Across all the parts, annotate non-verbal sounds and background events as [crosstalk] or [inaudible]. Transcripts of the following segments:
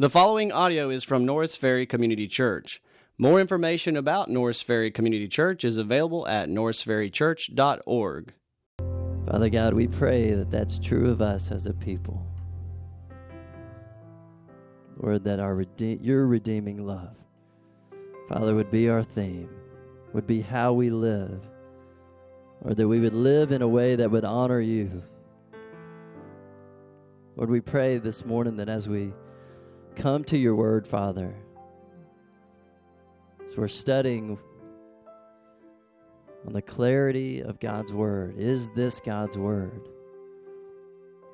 The following audio is from Norris Ferry Community Church. More information about Norris Ferry Community Church is available at norrisferrychurch.org. Father God, we pray that that's true of us as a people. Lord, that our rede- your redeeming love, Father, would be our theme, would be how we live, or that we would live in a way that would honor you. Lord, we pray this morning that as we come to your word, Father, as we're studying on the clarity of God's word, is this God's word?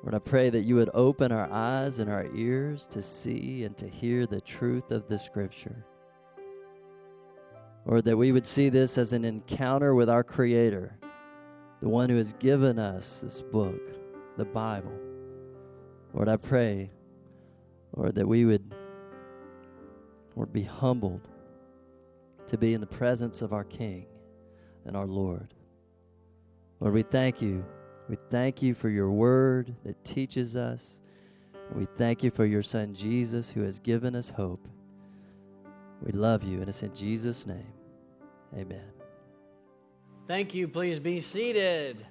Lord, I pray that you would open our eyes and our ears to see and to hear the truth of the scripture. Or that we would see this as an encounter with our Creator, the one who has given us this book, the Bible. Lord, I pray, Lord, that we would, Lord, be humbled to be in the presence of our King and our Lord. Lord, we thank you. We thank you for your word that teaches us. We thank you for your Son, Jesus, who has given us hope. We love you, and it's in Jesus' name. Amen. Thank you. Please be seated.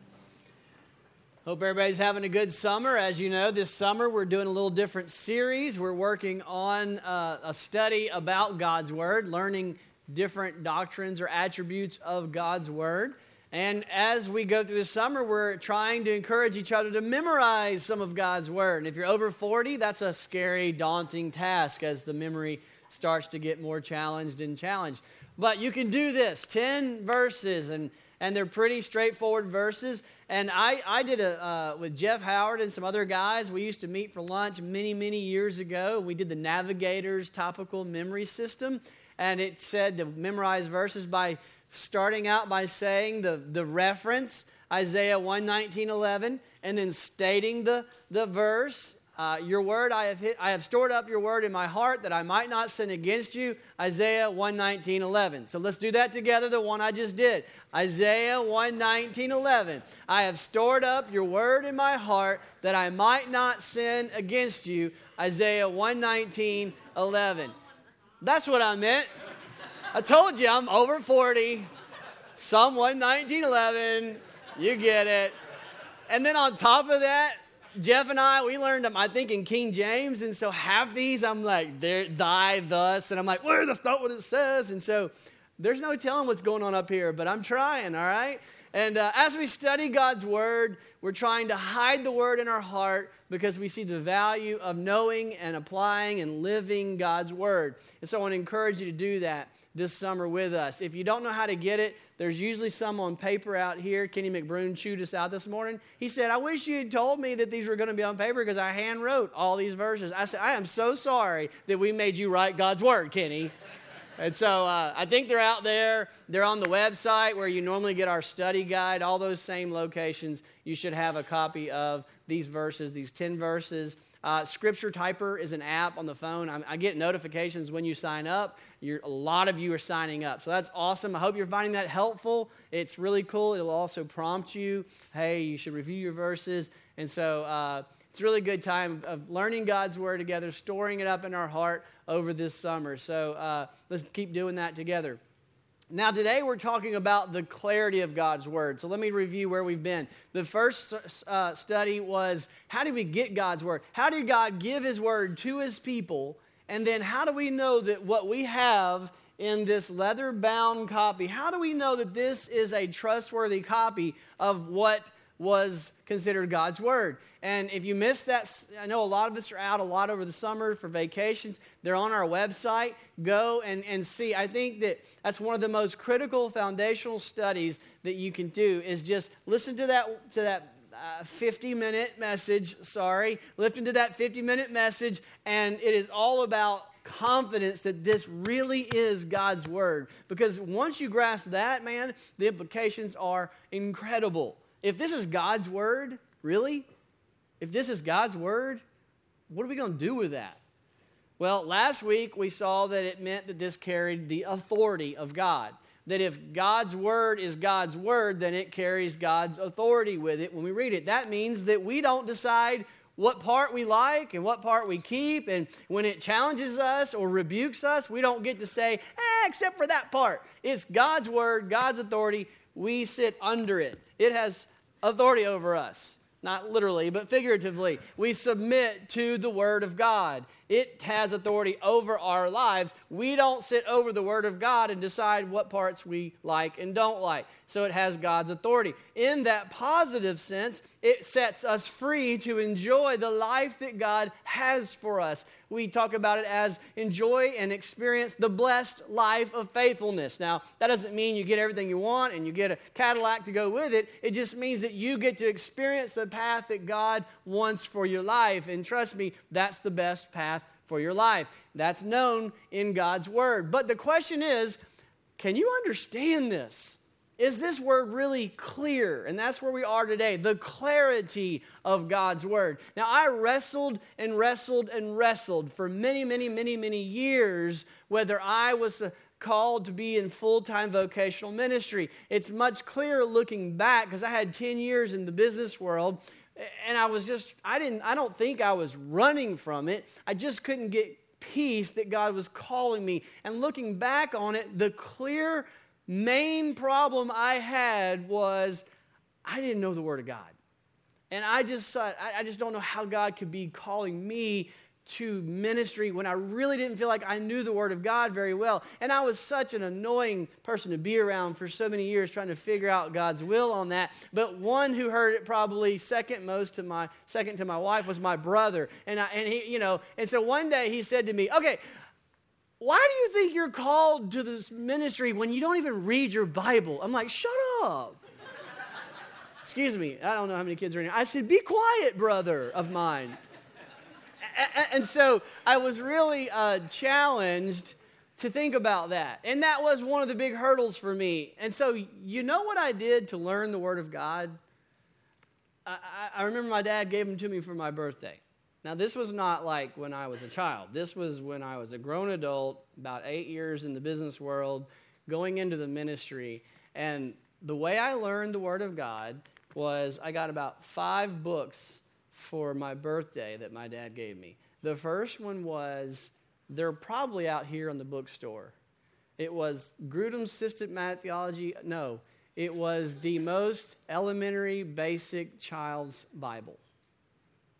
Hope everybody's having a good summer. As you know, this summer we're doing a little different series. We're working on uh, a study about God's Word, learning different doctrines or attributes of God's Word. And as we go through the summer, we're trying to encourage each other to memorize some of God's Word. And if you're over 40, that's a scary, daunting task as the memory starts to get more challenged and challenged. But you can do this 10 verses, and, and they're pretty straightforward verses. And I, I did a, uh, with Jeff Howard and some other guys, we used to meet for lunch many, many years ago. We did the Navigator's topical memory system. And it said to memorize verses by starting out by saying the, the reference, Isaiah 1 19, 11, and then stating the, the verse. Uh, your word I have hit, I have stored up your word in my heart that I might not sin against you. Isaiah 119 11. So let's do that together, the one I just did. Isaiah 119 11. I have stored up your word in my heart that I might not sin against you. Isaiah 119 11. That's what I meant. I told you I'm over 40. Psalm 119 11. You get it. And then on top of that, Jeff and I, we learned them, I think, in King James. And so half these, I'm like, there, thy, thus. And I'm like, well, that's not what it says. And so there's no telling what's going on up here, but I'm trying, all right? And uh, as we study God's word, we're trying to hide the word in our heart because we see the value of knowing and applying and living God's word. And so I want to encourage you to do that this summer with us. If you don't know how to get it, there's usually some on paper out here. Kenny McBroom chewed us out this morning. He said, I wish you had told me that these were going to be on paper because I hand wrote all these verses. I said, I am so sorry that we made you write God's word, Kenny. And so uh, I think they're out there. They're on the website where you normally get our study guide, all those same locations. You should have a copy of these verses, these 10 verses. Uh, Scripture Typer is an app on the phone. I, I get notifications when you sign up. You're, a lot of you are signing up. So that's awesome. I hope you're finding that helpful. It's really cool. It'll also prompt you hey, you should review your verses. And so uh, it's a really good time of learning God's Word together, storing it up in our heart over this summer. So uh, let's keep doing that together. Now, today we're talking about the clarity of God's Word. So let me review where we've been. The first uh, study was how did we get God's Word? How did God give His Word to His people? And then how do we know that what we have in this leather bound copy, how do we know that this is a trustworthy copy of what was considered God's Word. And if you missed that, I know a lot of us are out a lot over the summer for vacations. They're on our website. Go and, and see. I think that that's one of the most critical foundational studies that you can do is just listen to that, to that uh, 50 minute message. Sorry, listen to that 50 minute message, and it is all about confidence that this really is God's word. Because once you grasp that, man, the implications are incredible. If this is God's word, really? If this is God's word, what are we going to do with that? Well, last week we saw that it meant that this carried the authority of God. That if God's word is God's word, then it carries God's authority with it when we read it. That means that we don't decide what part we like and what part we keep. And when it challenges us or rebukes us, we don't get to say, eh, except for that part. It's God's word, God's authority. We sit under it, it has authority over us not literally, but figuratively. We submit to the Word of God. It has authority over our lives. We don't sit over the Word of God and decide what parts we like and don't like. So it has God's authority. In that positive sense, it sets us free to enjoy the life that God has for us. We talk about it as enjoy and experience the blessed life of faithfulness. Now, that doesn't mean you get everything you want and you get a Cadillac to go with it. It just means that you get to experience the path that God wants for your life. And trust me, that's the best path for your life. That's known in God's Word. But the question is can you understand this? Is this word really clear? And that's where we are today the clarity of God's word. Now, I wrestled and wrestled and wrestled for many, many, many, many years whether I was uh, called to be in full time vocational ministry. It's much clearer looking back because I had 10 years in the business world and I was just, I didn't, I don't think I was running from it. I just couldn't get peace that God was calling me. And looking back on it, the clear main problem I had was I didn't know the Word of God. And I just, I, just don't know how God could be calling me to ministry when I really didn't feel like I knew the Word of God very well. And I was such an annoying person to be around for so many years trying to figure out God's will on that. But one who heard it probably second most to my second to my wife was my brother. And I, and he, you know, and so one day he said to me, "Okay, why do you think you're called to this ministry when you don't even read your Bible?" I'm like, "Shut up." [laughs] Excuse me, I don't know how many kids are in here. I said, Be quiet, brother of mine and so I was really uh, challenged to think about that. And that was one of the big hurdles for me. And so, you know what I did to learn the Word of God? I, I, remember my dad gave them to me for my birthday. Now, this was not like when I was a child. This was when I was a grown adult, about eight years in the business world, going into the ministry. And the way I learned the Word of God was I got about five books for my birthday that my dad gave me. The first one was, they're probably out here in the bookstore. It was Grudem's Systematic Theology. No, it was the most elementary, basic child's Bible.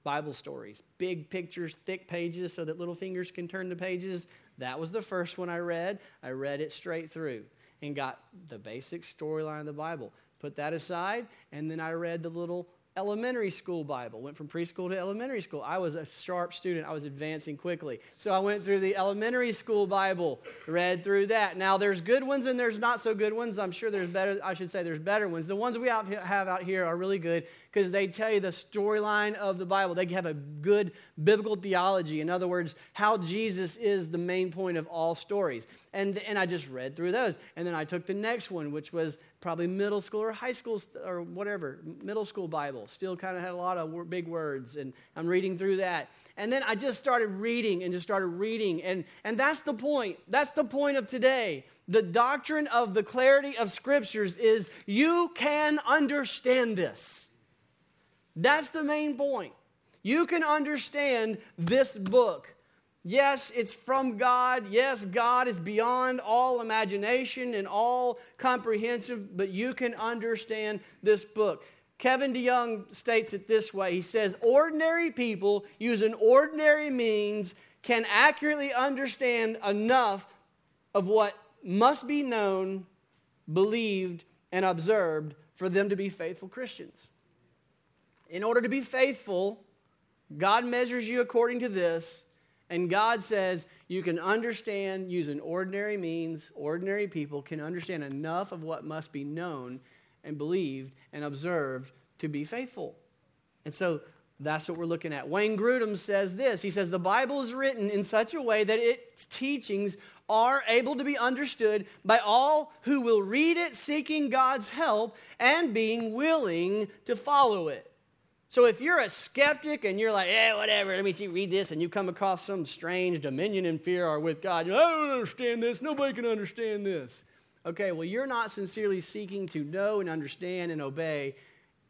Bible stories, big pictures, thick pages so that little fingers can turn the pages. That was the first one I read. I read it straight through and got the basic storyline of the Bible. Put that aside, and then I read the little elementary school Bible. Went from preschool to elementary school. I was a sharp student. I was advancing quickly. So I went through the elementary school Bible, read through that. Now there's good ones and there's not so good ones. I'm sure there's better, I should say there's better ones. The ones we have out here are really good because they tell you the storyline of the Bible. They have a good biblical theology. In other words, how Jesus is the main point of all stories. And, and I just read through those. And then I took the next one, which was probably middle school or high school or whatever, middle school Bible. Still kind of had a lot of big words. And I'm reading through that. And then I just started reading and just started reading. And, and that's the point. That's the point of today. The doctrine of the clarity of scriptures is you can understand this. That's the main point. You can understand this book. Yes, it's from God. Yes, God is beyond all imagination and all comprehensive, but you can understand this book. Kevin DeYoung states it this way He says, Ordinary people using ordinary means can accurately understand enough of what must be known, believed, and observed for them to be faithful Christians. In order to be faithful, God measures you according to this, and God says you can understand using ordinary means, ordinary people can understand enough of what must be known and believed and observed to be faithful. And so that's what we're looking at. Wayne Grudem says this He says, The Bible is written in such a way that its teachings are able to be understood by all who will read it seeking God's help and being willing to follow it. So if you're a skeptic and you're like, yeah, whatever, let me see, read this, and you come across some strange dominion and fear are with God, know, I don't understand this, nobody can understand this. Okay, well, you're not sincerely seeking to know and understand and obey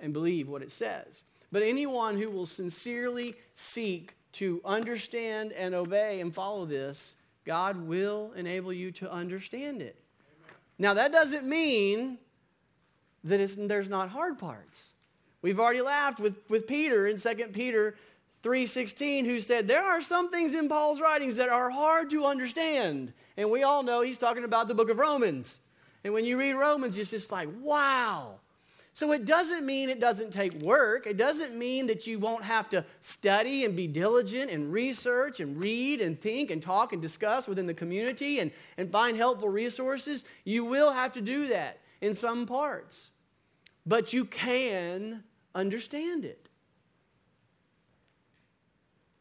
and believe what it says. But anyone who will sincerely seek to understand and obey and follow this, God will enable you to understand it. Now, that doesn't mean that there's not hard parts. We've already laughed with, with Peter in 2 Peter 3:16 who said there are some things in Paul's writings that are hard to understand. And we all know he's talking about the book of Romans. And when you read Romans it's just like, wow. So it doesn't mean it doesn't take work. It doesn't mean that you won't have to study and be diligent and research and read and think and talk and discuss within the community and, and find helpful resources. You will have to do that in some parts. But you can understand it.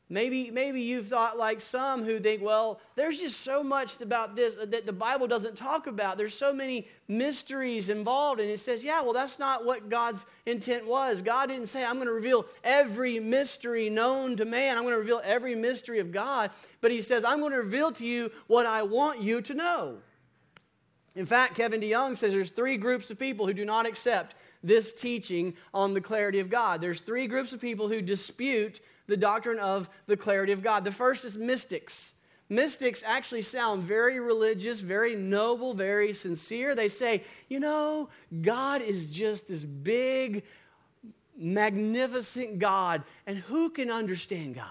Maybe, maybe you've thought like some who think, well, there's just so much about this that the Bible doesn't talk about. There's so many mysteries involved. And it says, yeah, well, that's not what God's intent was. God didn't say, I'm going to reveal every mystery known to man. I'm going to reveal every mystery of God. But He says, I'm going to reveal to you what I want you to know. In fact, Kevin DeYoung says there's three groups of people who do not accept this teaching on the clarity of God. There's three groups of people who dispute the doctrine of the clarity of God. The first is mystics. Mystics actually sound very religious, very noble, very sincere. They say, you know, God is just this big, magnificent God, and who can understand God?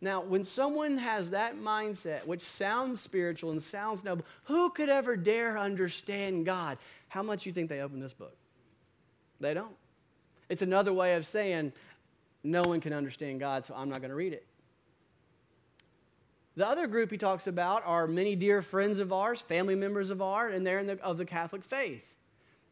Now, when someone has that mindset, which sounds spiritual and sounds noble, who could ever dare understand God? How much you think they open this book? They don't. It's another way of saying, no one can understand God, so I'm not going to read it. The other group he talks about are many dear friends of ours, family members of ours, and they're in the, of the Catholic faith.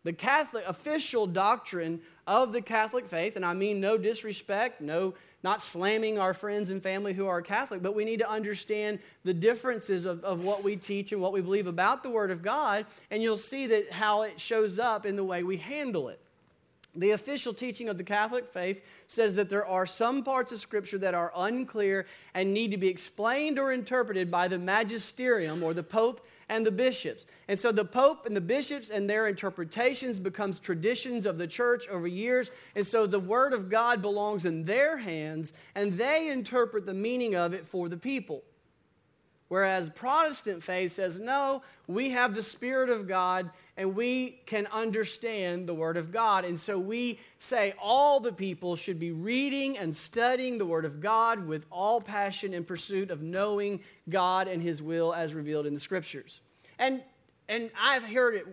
The Catholic official doctrine of the Catholic faith, and I mean no disrespect, no not slamming our friends and family who are Catholic, but we need to understand the differences of, of what we teach and what we believe about the Word of God, and you'll see that how it shows up in the way we handle it. The official teaching of the Catholic faith says that there are some parts of Scripture that are unclear and need to be explained or interpreted by the magisterium or the Pope and the bishops. And so the Pope and the bishops and their interpretations becomes traditions of the church over years. And so the Word of God belongs in their hands and they interpret the meaning of it for the people. Whereas Protestant faith says, no, we have the Spirit of God and we can understand the Word of God. And so we say all the people should be reading and studying the Word of God with all passion in pursuit of knowing God and His will as revealed in the Scriptures. And, and I've heard it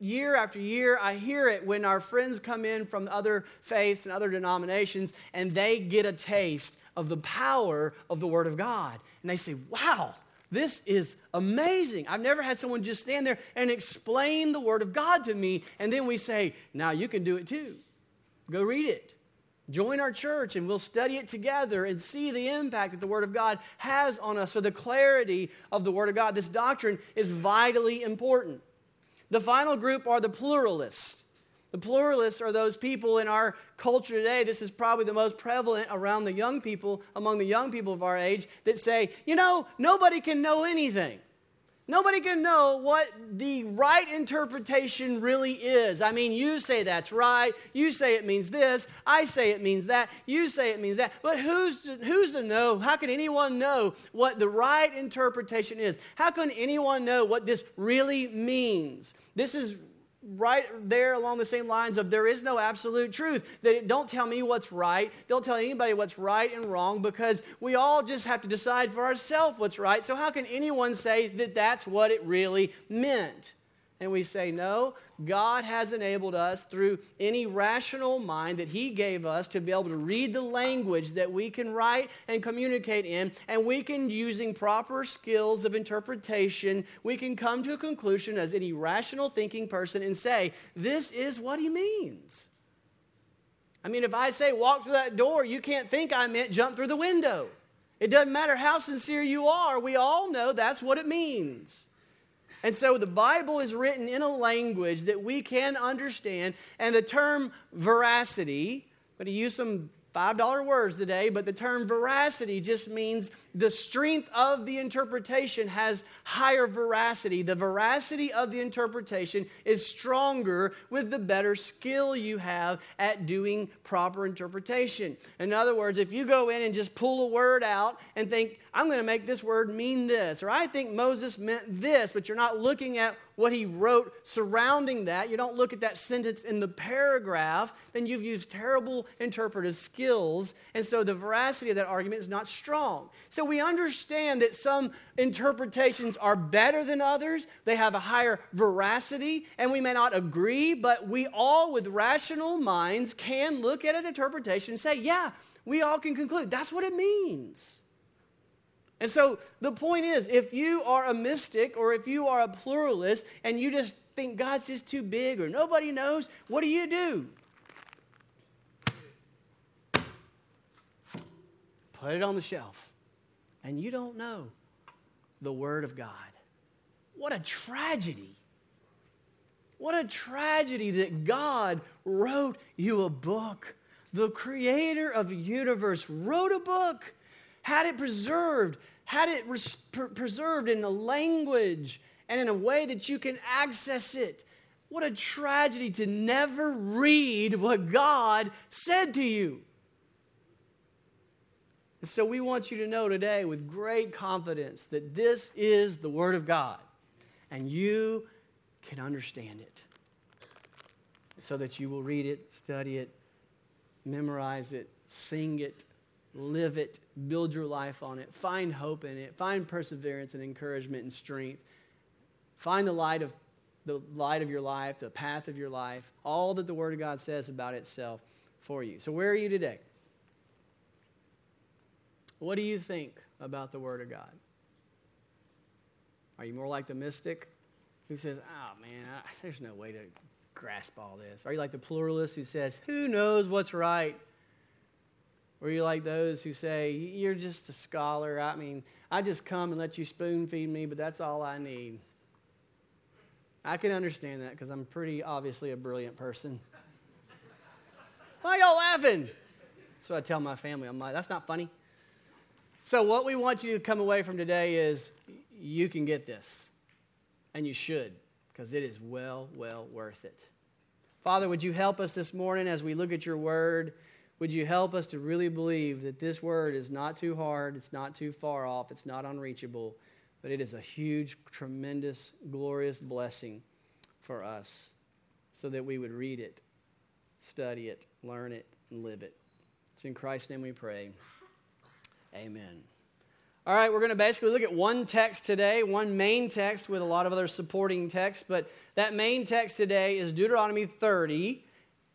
year after year, I hear it when our friends come in from other faiths and other denominations and they get a taste of the power of the Word of God. And they say, wow, this is amazing. I've never had someone just stand there and explain the Word of God to me, and then we say, now you can do it too. Go read it. Join our church and we'll study it together and see the impact that the Word of God has on us. So, the clarity of the Word of God, this doctrine is vitally important. The final group are the pluralists. The pluralists are those people in our culture today. This is probably the most prevalent around the young people, among the young people of our age, that say, you know, nobody can know anything. Nobody can know what the right interpretation really is. I mean, you say that's right. You say it means this. I say it means that. You say it means that. But who's to, who's to know? How can anyone know what the right interpretation is? How can anyone know what this really means? This is right there along the same lines of there is no absolute truth. That don't tell me what's right. Don't tell anybody what's right and wrong because we all just have to decide for ourselves what's right. So how can anyone say that that's what it really meant? And we say, no, God has enabled us through any rational mind that He gave us to be able to read the language that we can write and communicate in, and we can, using proper skills of interpretation, we can come to a conclusion as any rational thinking person and say, this is what He means. I mean, if I say walk through that door, you can't think I meant jump through the window. It doesn't matter how sincere you are, we all know that's what it means. And so the Bible is written in a language that we can understand. And the term veracity, but to use some $5 words today, but the term veracity just means the strength of the interpretation has higher veracity. The veracity of the interpretation is stronger with the better skill you have at doing proper interpretation. In other words, if you go in and just pull a word out and think, I'm going to make this word mean this, or I think Moses meant this, but you're not looking at what he wrote surrounding that, you don't look at that sentence in the paragraph, then you've used terrible interpretive skills. And so the veracity of that argument is not strong. So we understand that some interpretations are better than others, they have a higher veracity, and we may not agree, but we all, with rational minds, can look at an interpretation and say, yeah, we all can conclude that's what it means. And so the point is if you are a mystic or if you are a pluralist and you just think God's just too big or nobody knows, what do you do? Put it on the shelf. And you don't know the Word of God. What a tragedy. What a tragedy that God wrote you a book. The creator of the universe wrote a book, had it preserved, had it res- preserved in a language and in a way that you can access it. What a tragedy to never read what God said to you. And so we want you to know today with great confidence that this is the Word of God and you can understand it so that you will read it, study it, memorize it, sing it, live it, build your life on it, find hope in it, find perseverance and encouragement and strength. Find the light of the light of your life, the path of your life, all that the Word of God says about itself for you. So, where are you today? What do you think about the Word of God? Are you more like the mystic who says, oh man, I, there's no way to grasp all this? Are you like the pluralist who says, who knows what's right? Are you like those who say, You're just a scholar? I mean, I just come and let you spoon feed me, but that's all I need. I can understand that because I'm pretty obviously a brilliant person. Why y'all laughing? That's what I tell my family. I'm like, That's not funny. So, what we want you to come away from today is you can get this, and you should, because it is well, well worth it. Father, would you help us this morning as we look at your word? Would you help us to really believe that this word is not too hard, it's not too far off, it's not unreachable, but it is a huge, tremendous, glorious blessing for us so that we would read it, study it, learn it, and live it. It's in Christ's name we pray. Amen. All right, we're going to basically look at one text today, one main text with a lot of other supporting texts, but that main text today is Deuteronomy 30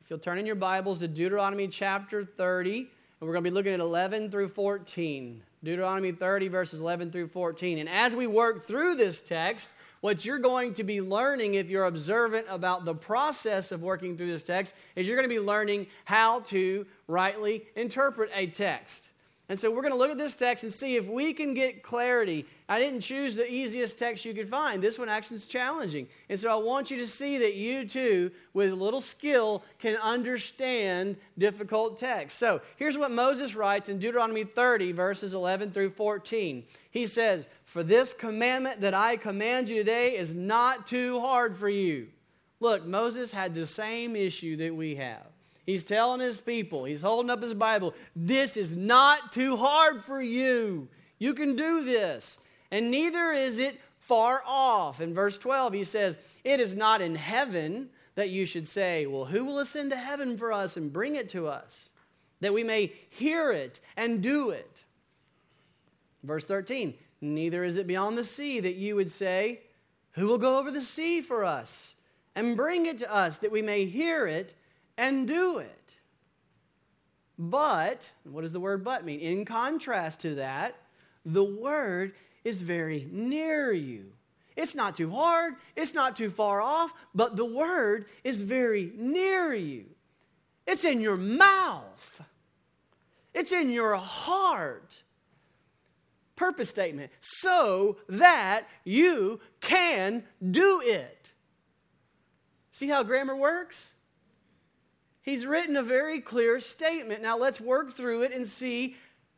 if you'll turn in your Bibles to Deuteronomy chapter 30, and we're going to be looking at 11 through 14. Deuteronomy 30, verses 11 through 14. And as we work through this text, what you're going to be learning, if you're observant about the process of working through this text, is you're going to be learning how to rightly interpret a text. And so we're going to look at this text and see if we can get clarity. I didn't choose the easiest text you could find. This one actually is challenging. And so I want you to see that you too, with a little skill, can understand difficult text. So here's what Moses writes in Deuteronomy 30, verses 11 through 14. He says, For this commandment that I command you today is not too hard for you. Look, Moses had the same issue that we have. He's telling his people, he's holding up his Bible, this is not too hard for you. You can do this. And neither is it far off. In verse 12, he says, It is not in heaven that you should say, Well, who will ascend to heaven for us and bring it to us, that we may hear it and do it? Verse 13, Neither is it beyond the sea that you would say, Who will go over the sea for us and bring it to us, that we may hear it and do it. But, what does the word but mean? In contrast to that, the word is very near you. It's not too hard, it's not too far off, but the word is very near you. It's in your mouth, it's in your heart. Purpose statement so that you can do it. See how grammar works? he's written a very clear statement. Now let's work through it and see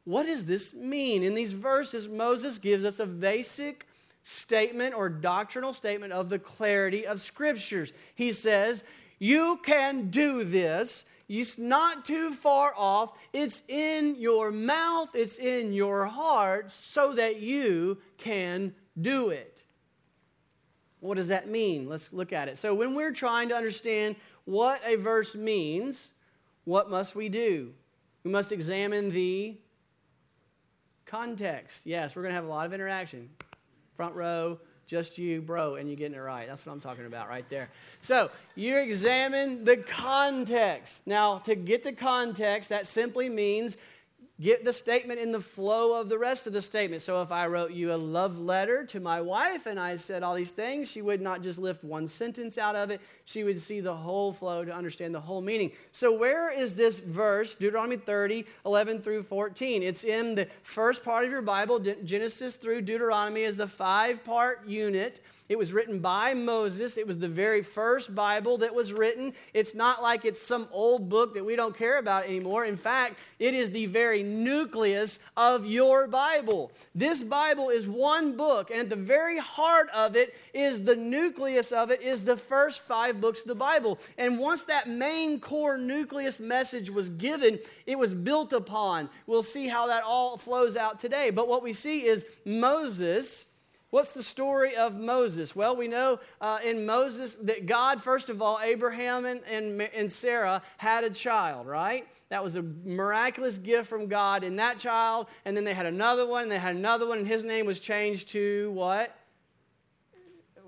what does this mean? In these verses, Moses gives us a basic statement or doctrinal statement of the clarity of scriptures. He says, You can do this. It's not too far off. It's in your mouth, it's in your heart, so that you can do it. What does that mean? Let's look at it. So, when we're trying to understand what a verse means, what must we do? We must examine the context. Yes, we're going to have a lot of interaction. Front row, just you, bro, and you're getting it right. That's what I'm talking about right there. So, you examine the context. Now, to get the context, that simply means get the statement in the flow of the rest of the statement. So if I wrote you a love letter to my wife and I said all these things, she would not just lift one sentence out of it. She would see the whole flow to understand the whole meaning. So where is this verse, Deuteronomy 30, 11 through 14? It's in the first part of your Bible. Genesis through Deuteronomy is the five part unit. It was written by Moses. It was the very first Bible that was written. It's not like it's some old book that we don't care about anymore. In fact, it is the very nucleus of your Bible. This Bible is one book, and at the very heart of it is the nucleus of it, is the first five books of the Bible. And once that main core nucleus message was given, it was built upon. We'll see how that all flows out today. But what we see is Moses What's the story of Moses? Well, we know uh, in Moses that God, first of all, Abraham and, and, and Sarah had a child, right? That was a miraculous gift from God in that child. And then they had another one, and they had another one, and his name was changed to what?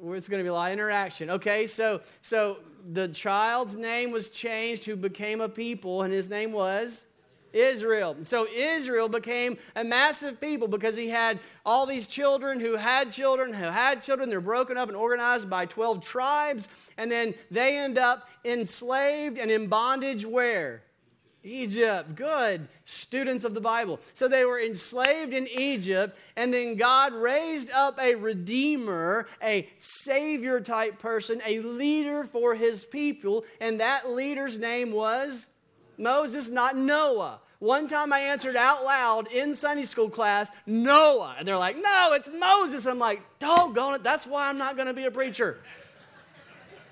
It's going to be a lot of interaction. Okay, so, so the child's name was changed, who became a people, and his name was? Israel. So Israel became a massive people because he had all these children who had children who had children. They're broken up and organized by 12 tribes. And then they end up enslaved and in bondage where? Egypt. Good. Students of the Bible. So they were enslaved in Egypt, and then God raised up a redeemer, a savior type person, a leader for his people, and that leader's name was Moses, not Noah. One time I answered out loud in Sunday school class, Noah. And they're like, no, it's Moses. I'm like, doggone it, that's why I'm not going to be a preacher.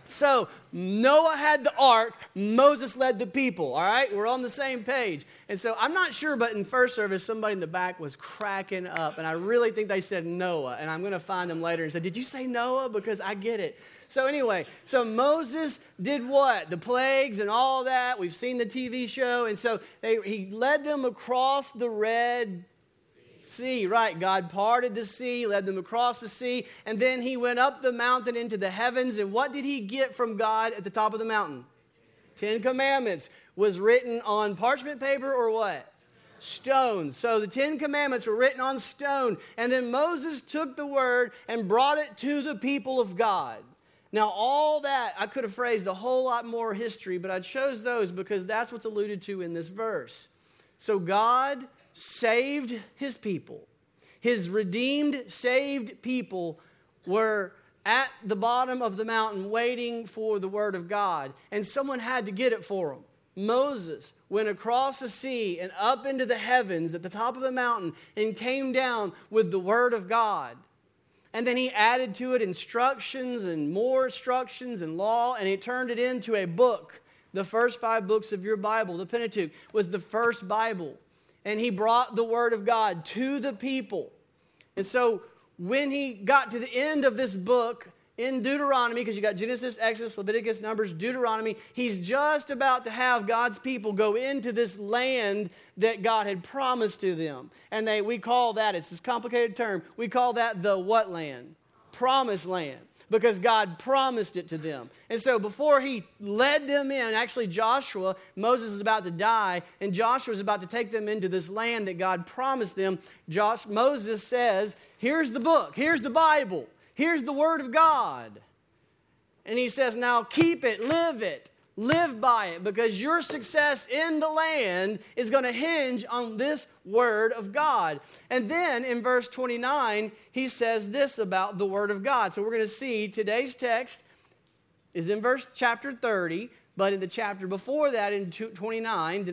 So Noah had the ark, Moses led the people. All right, we're on the same page. And so I'm not sure, but in first service, somebody in the back was cracking up, and I really think they said Noah. And I'm going to find them later and say, Did you say Noah? Because I get it. So anyway, so Moses did what? The plagues and all that. We've seen the TV show, and so they, he led them across the Red sea, right? God parted the sea, led them across the sea, and then he went up the mountain into the heavens. And what did he get from God at the top of the mountain? Ten Commandments. Was written on parchment paper or what? Stone. So the Ten Commandments were written on stone. And then Moses took the word and brought it to the people of God. Now, all that, I could have phrased a whole lot more history, but I chose those because that's what's alluded to in this verse. So God saved his people. His redeemed, saved people were at the bottom of the mountain waiting for the word of God, and someone had to get it for them. Moses went across the sea and up into the heavens at the top of the mountain and came down with the word of God. And then he added to it instructions and more instructions and law, and he turned it into a book. The first five books of your Bible, the Pentateuch, was the first Bible and he brought the word of God to the people. And so when he got to the end of this book in Deuteronomy, because you got Genesis, Exodus, Leviticus, Numbers, Deuteronomy, he's just about to have God's people go into this land that God had promised to them. And they, we call that, it's this complicated term, we call that the what land? Promised land because God promised it to them. And so before he led them in, actually, Joshua, Moses is about to die, and Joshua is about to take them into this land that God promised them. Josh, Moses says, Here's the book, here's the Bible, here's the Word of God. And he says, Now keep it, live it. Live by it because your success in the land is going to hinge on this word of God. And then in verse 29, he says this about the word of God. So we're going to see today's text is in verse chapter 30, But in the chapter before that, in 29,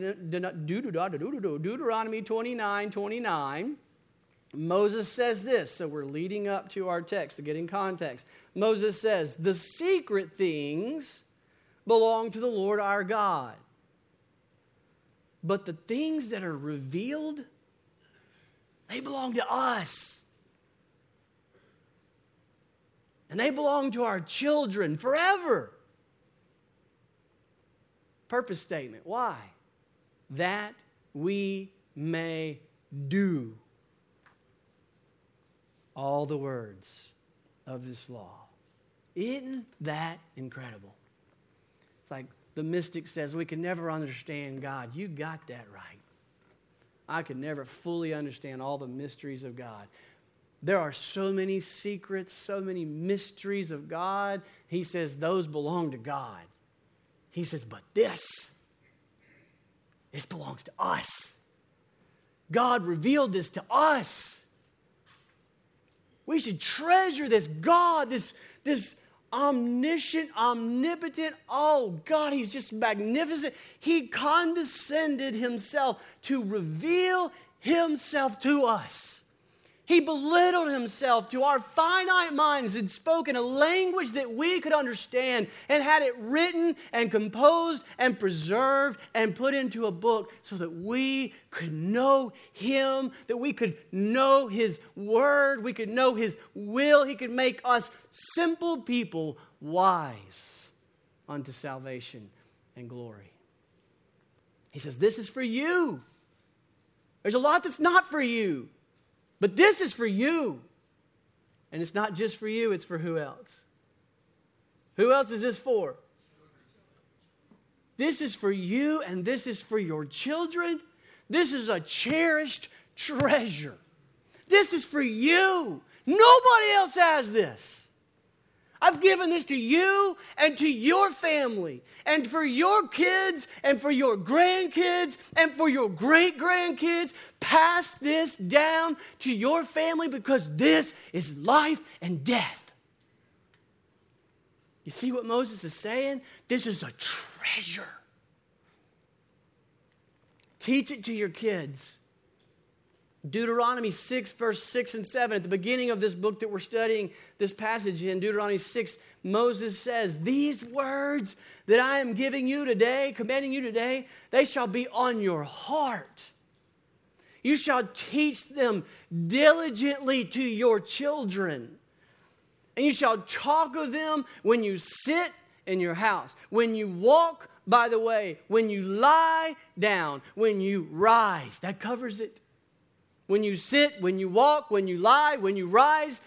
Deuteronomy 29 29, Moses says this. So we're leading up to our text to get in context. Moses says, The secret things belong to the Lord our God. But the things that are revealed, they belong to us. And they belong to our children forever. Purpose statement. Why? That we may do all the words of this law. Isn't that incredible? It's like the mystic says, we can never understand God. You got that right. I could never fully understand all the mysteries of God. There are so many secrets, so many mysteries of God. He says those belong to God. He says, but this, this belongs to us. God revealed this to us. We should treasure this God, this, this omniscient, omnipotent. Oh, God, He's just magnificent. He condescended Himself to reveal Himself to us. He belittled himself to our finite minds and spoke in a language that we could understand and had it written and composed and preserved and put into a book so that we could know him, that we could know his word, we could know his will. He could make us simple people wise unto salvation and glory. He says, This is for you. There's a lot that's not for you. But this is for you. And it's not just for you, it's for who else? Who else is this for? This is for you, and this is for your children. This is a cherished treasure. This is for you. Nobody else has this. I've given this to you and to your family and for your kids and for your grandkids and for your great grandkids. Pass this down to your family because this is life and death. You see what Moses is saying? This is a treasure. Teach it to your kids. Deuteronomy 6, verse 6 and 7, at the beginning of this book that we're studying, this passage in Deuteronomy 6, Moses says, These words that I am giving you today, commanding you today, they shall be on your heart. You shall teach them diligently to your children. And you shall talk of them when you sit in your house, when you walk by the way, when you lie down, when you rise. That covers it. When you sit, when you walk, when you lie, when you rise,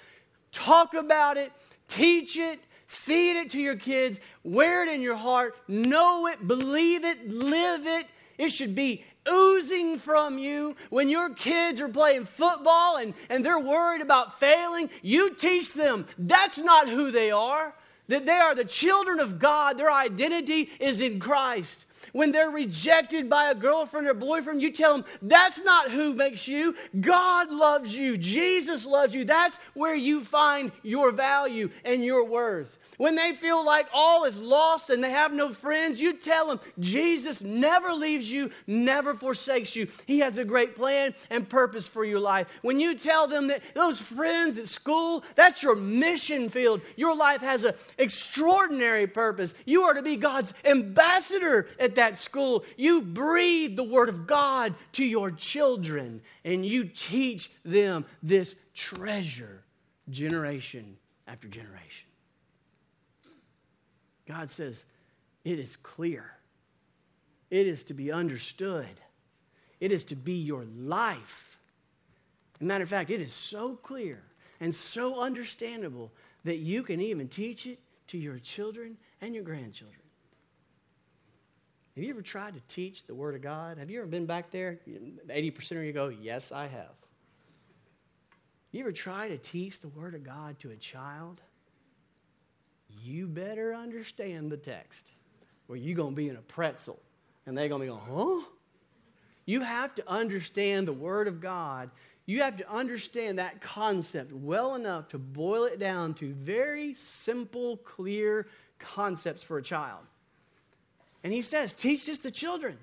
talk about it, teach it, feed it to your kids, wear it in your heart, know it, believe it, live it. It should be oozing from you. When your kids are playing football and, and they're worried about failing, you teach them that's not who they are. That they are the children of God. Their identity is in Christ. When they're rejected by a girlfriend or boyfriend, you tell them that's not who makes you. God loves you. Jesus loves you. That's where you find your value and your worth. When they feel like all is lost and they have no friends, you tell them Jesus never leaves you, never forsakes you. He has a great plan and purpose for your life. When you tell them that those friends at school, that's your mission field. Your life has an extraordinary purpose. You are to be God's ambassador at that school. You breathe the word of God to your children and you teach them this treasure generation after generation. God says, it is clear. It is to be understood. It is to be your life. As a matter of fact, it is so clear and so understandable that you can even teach it to your children and your grandchildren. Have you ever tried to teach the Word of God? Have you ever been back there? 80% of you go, Yes, I have. You ever try to teach the Word of God to a child? You better understand the text, or you're going to be in a pretzel. And they're going to be going, huh? You have to understand the Word of God. You have to understand that concept well enough to boil it down to very simple, clear concepts for a child. And he says, Teach this to children.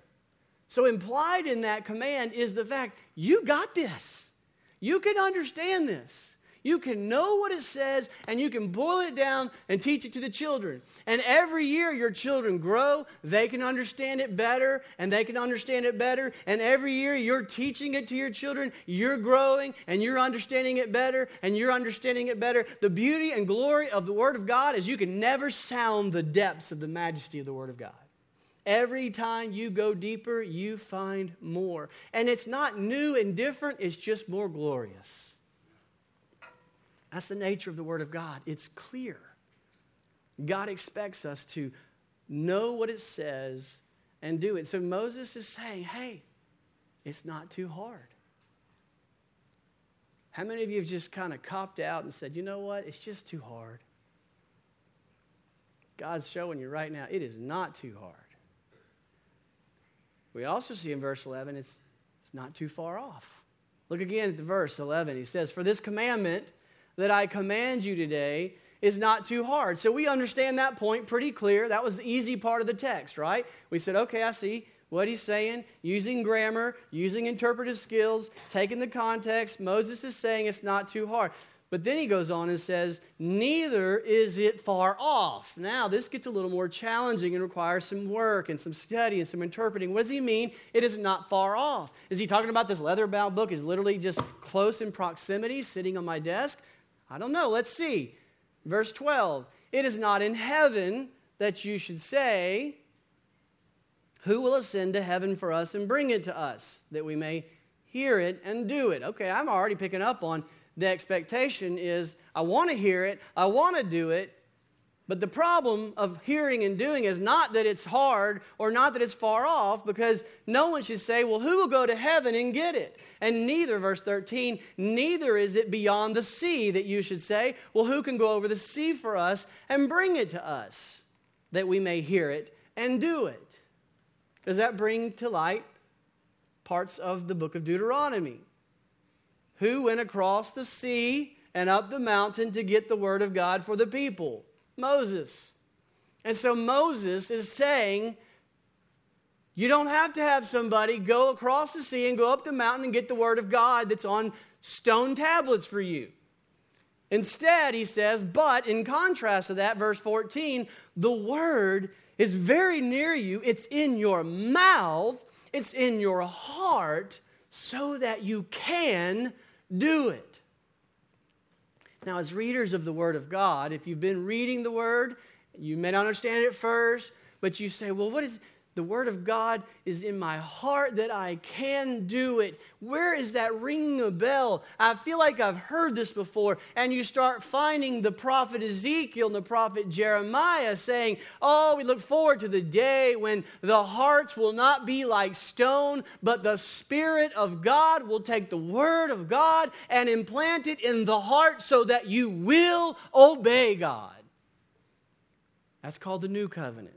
So, implied in that command is the fact you got this. You can understand this. You can know what it says and you can boil it down and teach it to the children. And every year your children grow, they can understand it better and they can understand it better. And every year you're teaching it to your children, you're growing and you're understanding it better and you're understanding it better. The beauty and glory of the Word of God is you can never sound the depths of the majesty of the Word of God. Every time you go deeper, you find more. And it's not new and different, it's just more glorious. That's the nature of the Word of God. It's clear. God expects us to know what it says and do it. So Moses is saying, hey, it's not too hard. How many of you have just kind of copped out and said, you know what? It's just too hard. God's showing you right now, it is not too hard. We also see in verse 11, it's, it's not too far off. Look again at the verse 11. He says, For this commandment that I command you today is not too hard. So we understand that point pretty clear. That was the easy part of the text, right? We said, okay, I see what he's saying, using grammar, using interpretive skills, taking the context. Moses is saying it's not too hard. But then he goes on and says, Neither is it far off. Now, this gets a little more challenging and requires some work and some study and some interpreting. What does he mean? It is not far off. Is he talking about this leather bound book is literally just close in proximity, sitting on my desk? I don't know. Let's see. Verse 12 It is not in heaven that you should say, Who will ascend to heaven for us and bring it to us, that we may hear it and do it? Okay, I'm already picking up on the expectation is I want to hear it, I want to do it, but the problem of hearing and doing is not that it's hard or not that it's far off, because no one should say, Well, who will go to heaven and get it? And neither, verse 13, neither is it beyond the sea that you should say, Well, who can go over the sea for us and bring it to us, that we may hear it and do it? Does that bring to light parts of the book of Deuteronomy? Who went across the sea and up the mountain to get the word of God for the people? Moses. And so Moses is saying, you don't have to have somebody go across the sea and go up the mountain and get the word of God that's on stone tablets for you. Instead, he says, but in contrast to that, verse 14, the word is very near you. It's in your mouth, it's in your heart, so that you can do it. Now, as readers of the Word of God, if you've been reading the Word, you may not understand it first, but you say, well, what is the Word of God is in my heart that I can do it. Where is that ringing a bell? I feel like I've heard this before. And you start finding the prophet Ezekiel and the prophet Jeremiah saying, Oh, we look forward to the day when the hearts will not be like stone, but the Spirit of God will take the Word of God and implant it in the heart so that you will obey God. That's called the new covenant.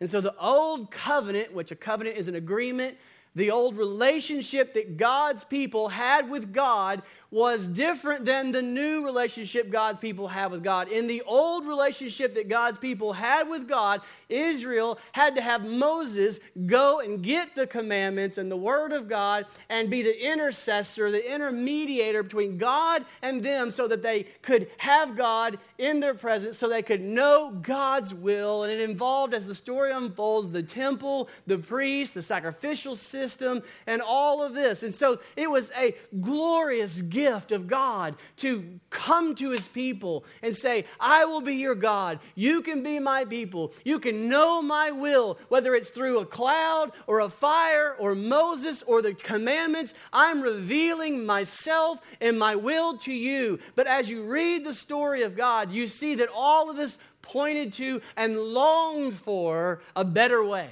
And so the old covenant, which a covenant is an agreement, the old relationship that God's people had with God was different than the new relationship God's people have with God. In the old relationship that God's people had with God, Israel had to have Moses go and get the commandments and the word of God and be the intercessor, the intermediator between God and them so that they could have God in their presence, so they could know God's will. And it involved, as the story unfolds, the temple, the priest, the sacrificial system, and all of this. And so it was a glorious gift gift of God to come to his people and say, I will be your God. You can be my people. You can know my will, whether it's through a cloud or a fire or Moses or the commandments. I'm revealing myself and my will to you. But as you read the story of God, you see that all of this pointed to and longed for a better way,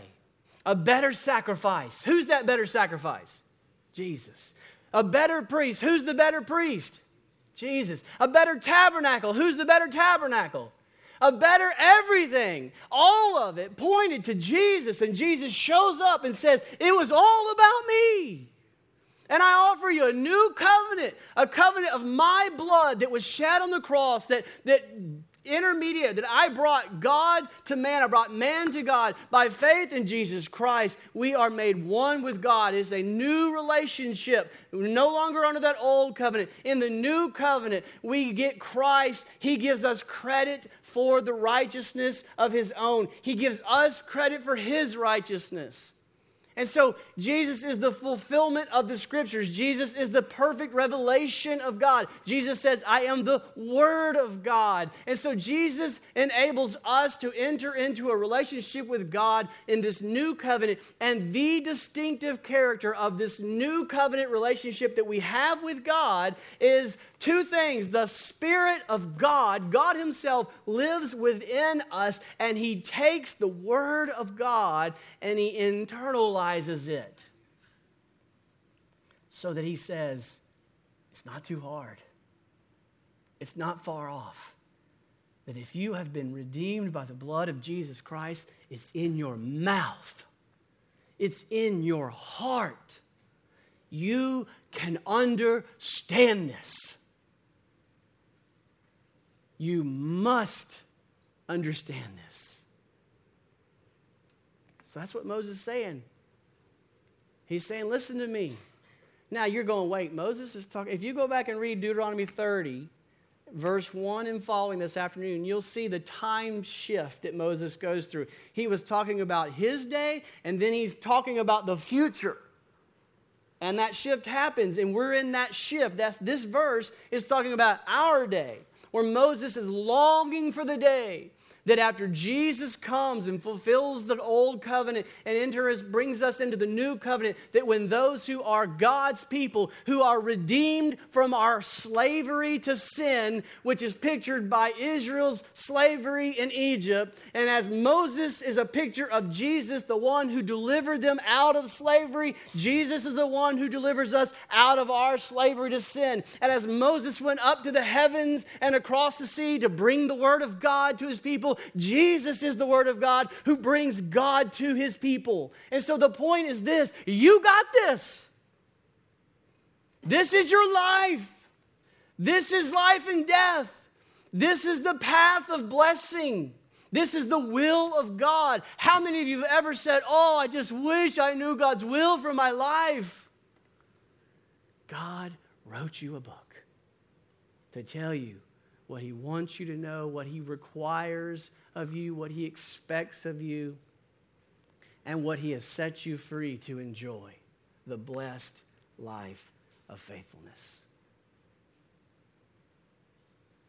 a better sacrifice. Who's that better sacrifice? Jesus. A better priest. Who's the better priest? Jesus. A better tabernacle. Who's the better tabernacle? A better everything. All of it pointed to Jesus, and Jesus shows up and says, It was all about me. And I offer you a new covenant, a covenant of my blood that was shed on the cross, that, that intermediate, that I brought God to man, I brought man to God. By faith in Jesus Christ, we are made one with God. It's a new relationship, We're no longer under that old covenant. In the new covenant, we get Christ. He gives us credit for the righteousness of his own, He gives us credit for his righteousness. And so Jesus is the fulfillment of the scriptures. Jesus is the perfect revelation of God. Jesus says, I am the Word of God. And so Jesus enables us to enter into a relationship with God in this new covenant. And the distinctive character of this new covenant relationship that we have with God is Two things the Spirit of God, God Himself, lives within us, and He takes the Word of God and He internalizes it. So that He says, It's not too hard, it's not far off. That if you have been redeemed by the blood of Jesus Christ, it's in your mouth, it's in your heart. You can understand this. You must understand this. So that's what Moses is saying. He's saying, Listen to me. Now you're going, wait, Moses is talking. If you go back and read Deuteronomy 30, verse 1 and following this afternoon, you'll see the time shift that Moses goes through. He was talking about his day, and then he's talking about the future. And that shift happens, and we're in that shift. That, this verse is talking about our day where Moses is longing for the day that after Jesus comes and fulfills the old covenant and enters, brings us into the new covenant, that when those who are God's people, who are redeemed from our slavery to sin, which is pictured by Israel's slavery in Egypt, and as Moses is a picture of Jesus, the one who delivered them out of slavery, Jesus is the one who delivers us out of our slavery to sin. And as Moses went up to the heavens and across the sea to bring the word of God to his people, Jesus is the Word of God who brings God to His people. And so the point is this you got this. This is your life. This is life and death. This is the path of blessing. This is the will of God. How many of you have ever said, Oh, I just wish I knew God's will for my life? God wrote you a book to tell you what He wants you to know, what He requires of you, what He expects of you, and what He has set you free to enjoy the blessed life of faithfulness.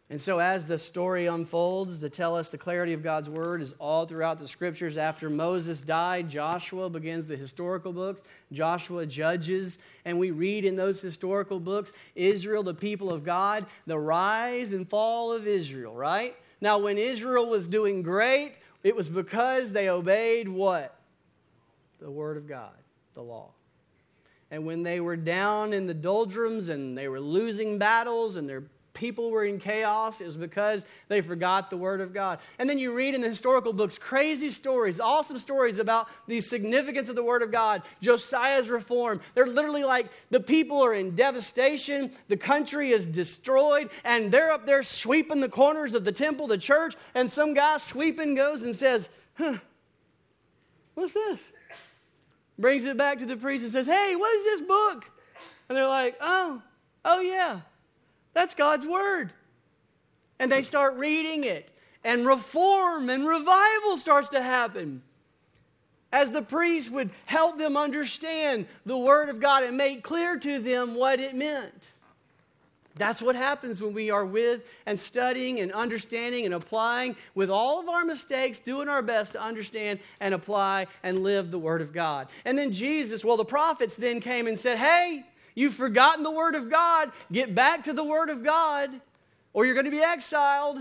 And so, as the story unfolds to tell us the clarity of God's word is all throughout the scriptures. After Moses died, Joshua begins the historical books. Joshua judges, and we read in those historical books Israel, the people of God, the rise and fall of Israel, right? Now, when Israel was doing great, it was because they obeyed what? The word of God, the law. And when they were down in the doldrums and they were losing battles and their people were in chaos, it was because they forgot the Word of God. And then you read in the historical books crazy stories, awesome stories about the significance of the Word of God, Josiah's reform. They're literally like the people are in devastation, the country is destroyed, and they're up there sweeping the corners of the temple, the church, and some guy sweeping goes and says, Huh, what's this? Brings it back to the priest and says, Hey, what is this book? And they're like, Oh, oh yeah. That's God's word. And they start reading it, and reform and revival starts to happen. As the priest would help them understand the word of God and make clear to them what it meant. That's what happens when we are with and studying and understanding and applying with all of our mistakes, doing our best to understand and apply and live the Word of God. And then Jesus, well, the prophets then came and said, Hey, You've forgotten the Word of God. Get back to the Word of God, or you're going to be exiled.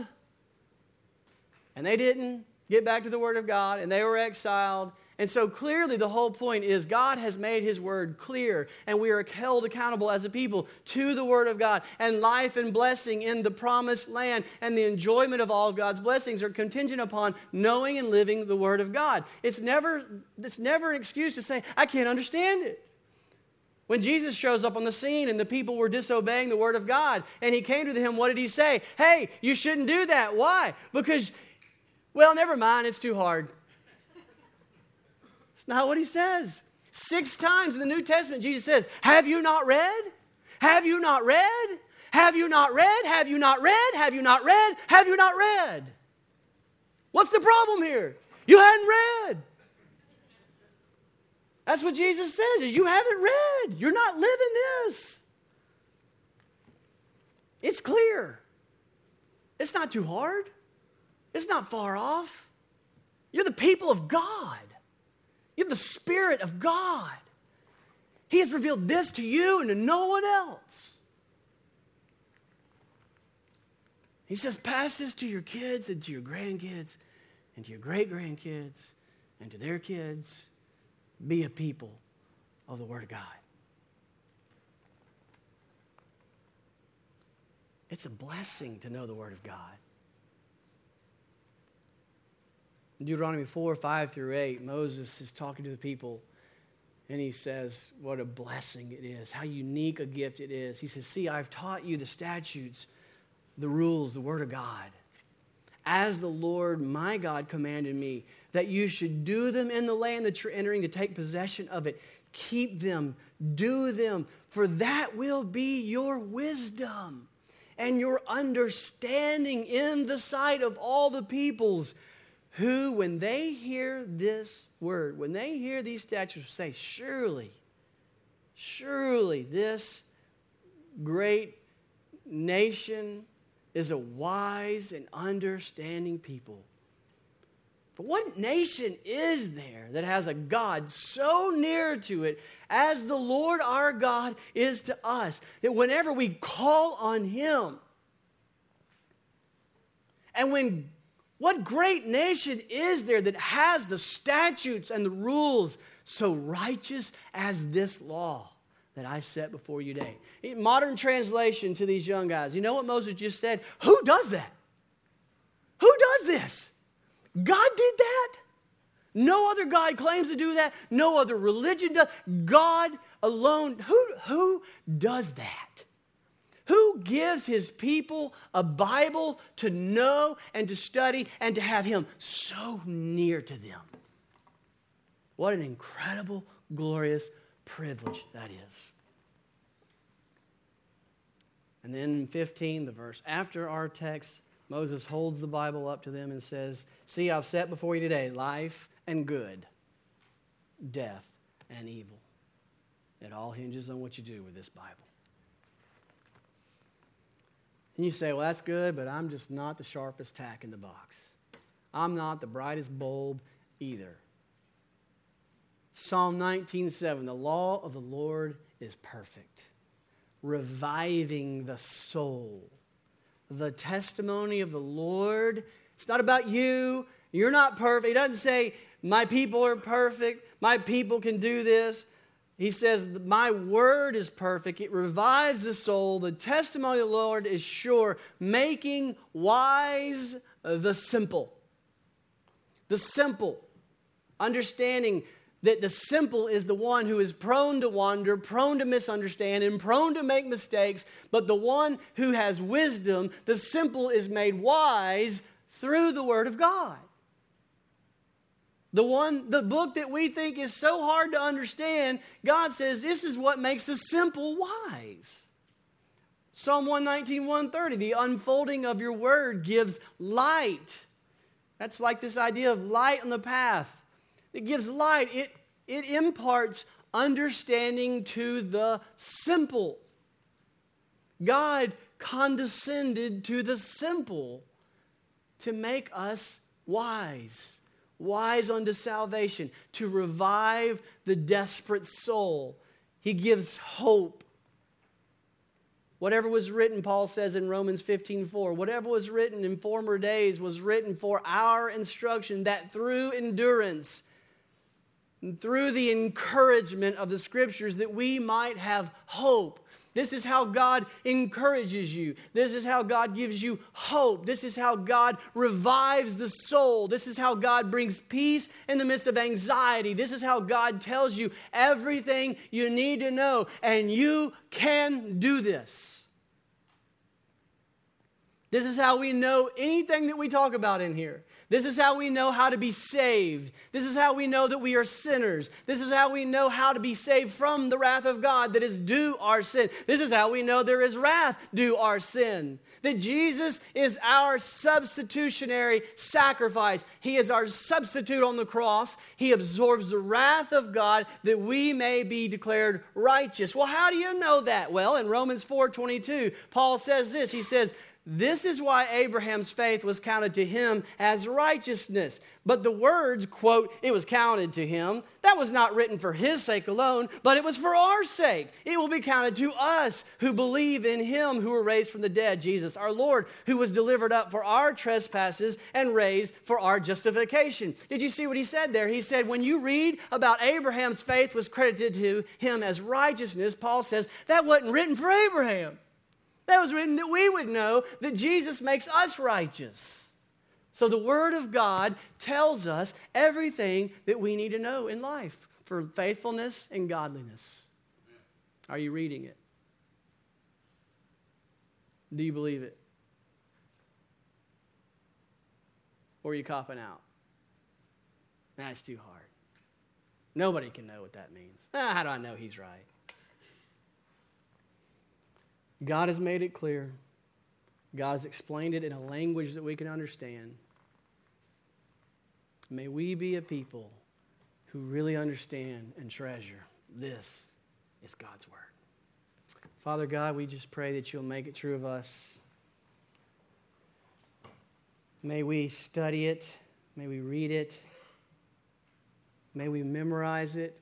And they didn't get back to the Word of God, and they were exiled. And so clearly, the whole point is God has made His Word clear, and we are held accountable as a people to the Word of God. And life and blessing in the promised land and the enjoyment of all of God's blessings are contingent upon knowing and living the Word of God. It's never, it's never an excuse to say, I can't understand it. When Jesus shows up on the scene and the people were disobeying the word of God, and he came to them, what did he say? Hey, you shouldn't do that. Why? Because, well, never mind, it's too hard. It's not what he says. Six times in the New Testament, Jesus says, Have you not read? Have you not read? Have you not read? Have you not read? Have you not read? Have you not read? What's the problem here? You hadn't read. That's what Jesus says is you haven't read. You're not living this. It's clear. It's not too hard. It's not far off. You're the people of God. You have the Spirit of God. He has revealed this to you and to no one else. He says, pass this to your kids and to your grandkids and to your great grandkids and to their kids be a people of the Word of God. It's a blessing to know the Word of God. In Deuteronomy 4 5 through 8, Moses is talking to the people and he says, What a blessing it is, how unique a gift it is. He says, See, I've taught you the statutes, the rules, the Word of God as the Lord my God commanded me, that you should do them in the land that you're entering to take possession of it. Keep them, do them, for that will be your wisdom and your understanding in the sight of all the peoples who, when they hear this word, when they hear these statutes, say, Surely, surely this great nation is a wise and understanding people. For what nation is there that has a God so near to it as the Lord our God is to us? That whenever we call on Him, and when what great nation is there that has the statutes and the rules so righteous as this law? That I set before you today. Modern translation to these young guys. You know what Moses just said? Who does that? Who does this? God did that? No other God claims to do that. No other religion does. God alone. Who, who does that? Who gives his people a Bible to know and to study and to have him so near to them? What an incredible, glorious privilege that is. And then 15, the verse after our text, Moses holds the Bible up to them and says, See, I've set before you today life and good, death and evil. It all hinges on what you do with this Bible. And you say, Well, that's good, but I'm just not the sharpest tack in the box. I'm not the brightest bulb either. Psalm 19:7 The law of the Lord is perfect, reviving the soul. The testimony of the Lord, it's not about you. You're not perfect. He doesn't say my people are perfect. My people can do this. He says, My word is perfect. It revives the soul. The testimony of the Lord is sure, making wise the simple. The simple. Understanding that the simple is the one who is prone to wander, prone to misunderstand, and prone to make mistakes, but the one who has wisdom, the simple is made wise through the Word of God. The one, the book that we think is so hard to understand, God says this is what makes the simple wise. Psalm 119, 130, the unfolding of your word gives light. That's like this idea of light on the path. It gives light, it, it imparts understanding to the simple. God condescended to the simple to make us wise, wise unto salvation, to revive the desperate soul. He gives hope Whatever was written, Paul says in Romans 15 4, whatever was written in former days was written for our instruction, that through endurance, through the encouragement of the scriptures, that we might have hope. This is how God encourages you. This is how God gives you hope. This is how God revives the soul. This is how God brings peace in the midst of anxiety. This is how God tells you everything you need to know. And you can do this. This is how we know anything that we talk about in here. This is how we know how to be saved. This is how we know that we are sinners. This is how we know how to be saved from the wrath of God that is due our sin. This is how we know there is wrath due our sin. That Jesus is our substitutionary sacrifice. He is our substitute on the cross. He absorbs the wrath of God that we may be declared righteous. Well, how do you know that? Well, in Romans 4:22, Paul says this. He says, this is why Abraham's faith was counted to him as righteousness. But the words, quote, it was counted to him, that was not written for his sake alone, but it was for our sake. It will be counted to us who believe in him who were raised from the dead, Jesus our Lord, who was delivered up for our trespasses and raised for our justification. Did you see what he said there? He said, when you read about Abraham's faith was credited to him as righteousness, Paul says, that wasn't written for Abraham. That was written that we would know that Jesus makes us righteous. So the Word of God tells us everything that we need to know in life for faithfulness and godliness. Are you reading it? Do you believe it? Or are you coughing out? That's too hard. Nobody can know what that means. Ah, how do I know he's right? God has made it clear. God has explained it in a language that we can understand. May we be a people who really understand and treasure this is God's Word. Father God, we just pray that you'll make it true of us. May we study it. May we read it. May we memorize it.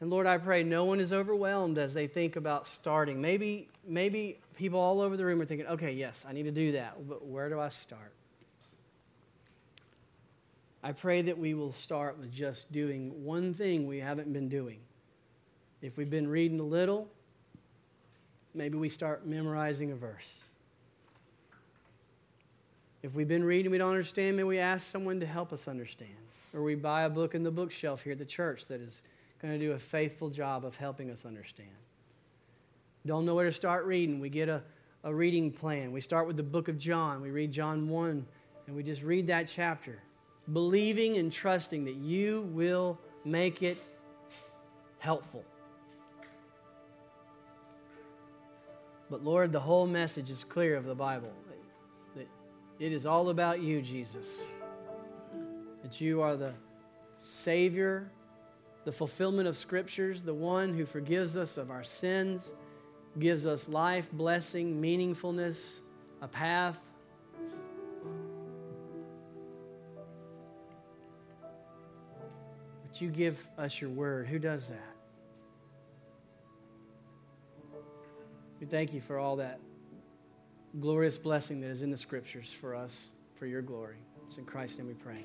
And Lord, I pray no one is overwhelmed as they think about starting. Maybe, maybe people all over the room are thinking, okay, yes, I need to do that, but where do I start? I pray that we will start with just doing one thing we haven't been doing. If we've been reading a little, maybe we start memorizing a verse. If we've been reading we don't understand, maybe we ask someone to help us understand. Or we buy a book in the bookshelf here at the church that is going to do a faithful job of helping us understand. Don't know where to start reading. We get a, a reading plan. We start with the book of John. We read John 1, and we just read that chapter, believing and trusting that you will make it helpful. But Lord, the whole message is clear of the Bible that it is all about you, Jesus. That you are the Savior the fulfillment of scriptures, the one who forgives us of our sins, gives us life, blessing, meaningfulness, a path. But you give us your word. Who does that? We thank you for all that glorious blessing that is in the scriptures for us, for your glory. It's in Christ's name we pray.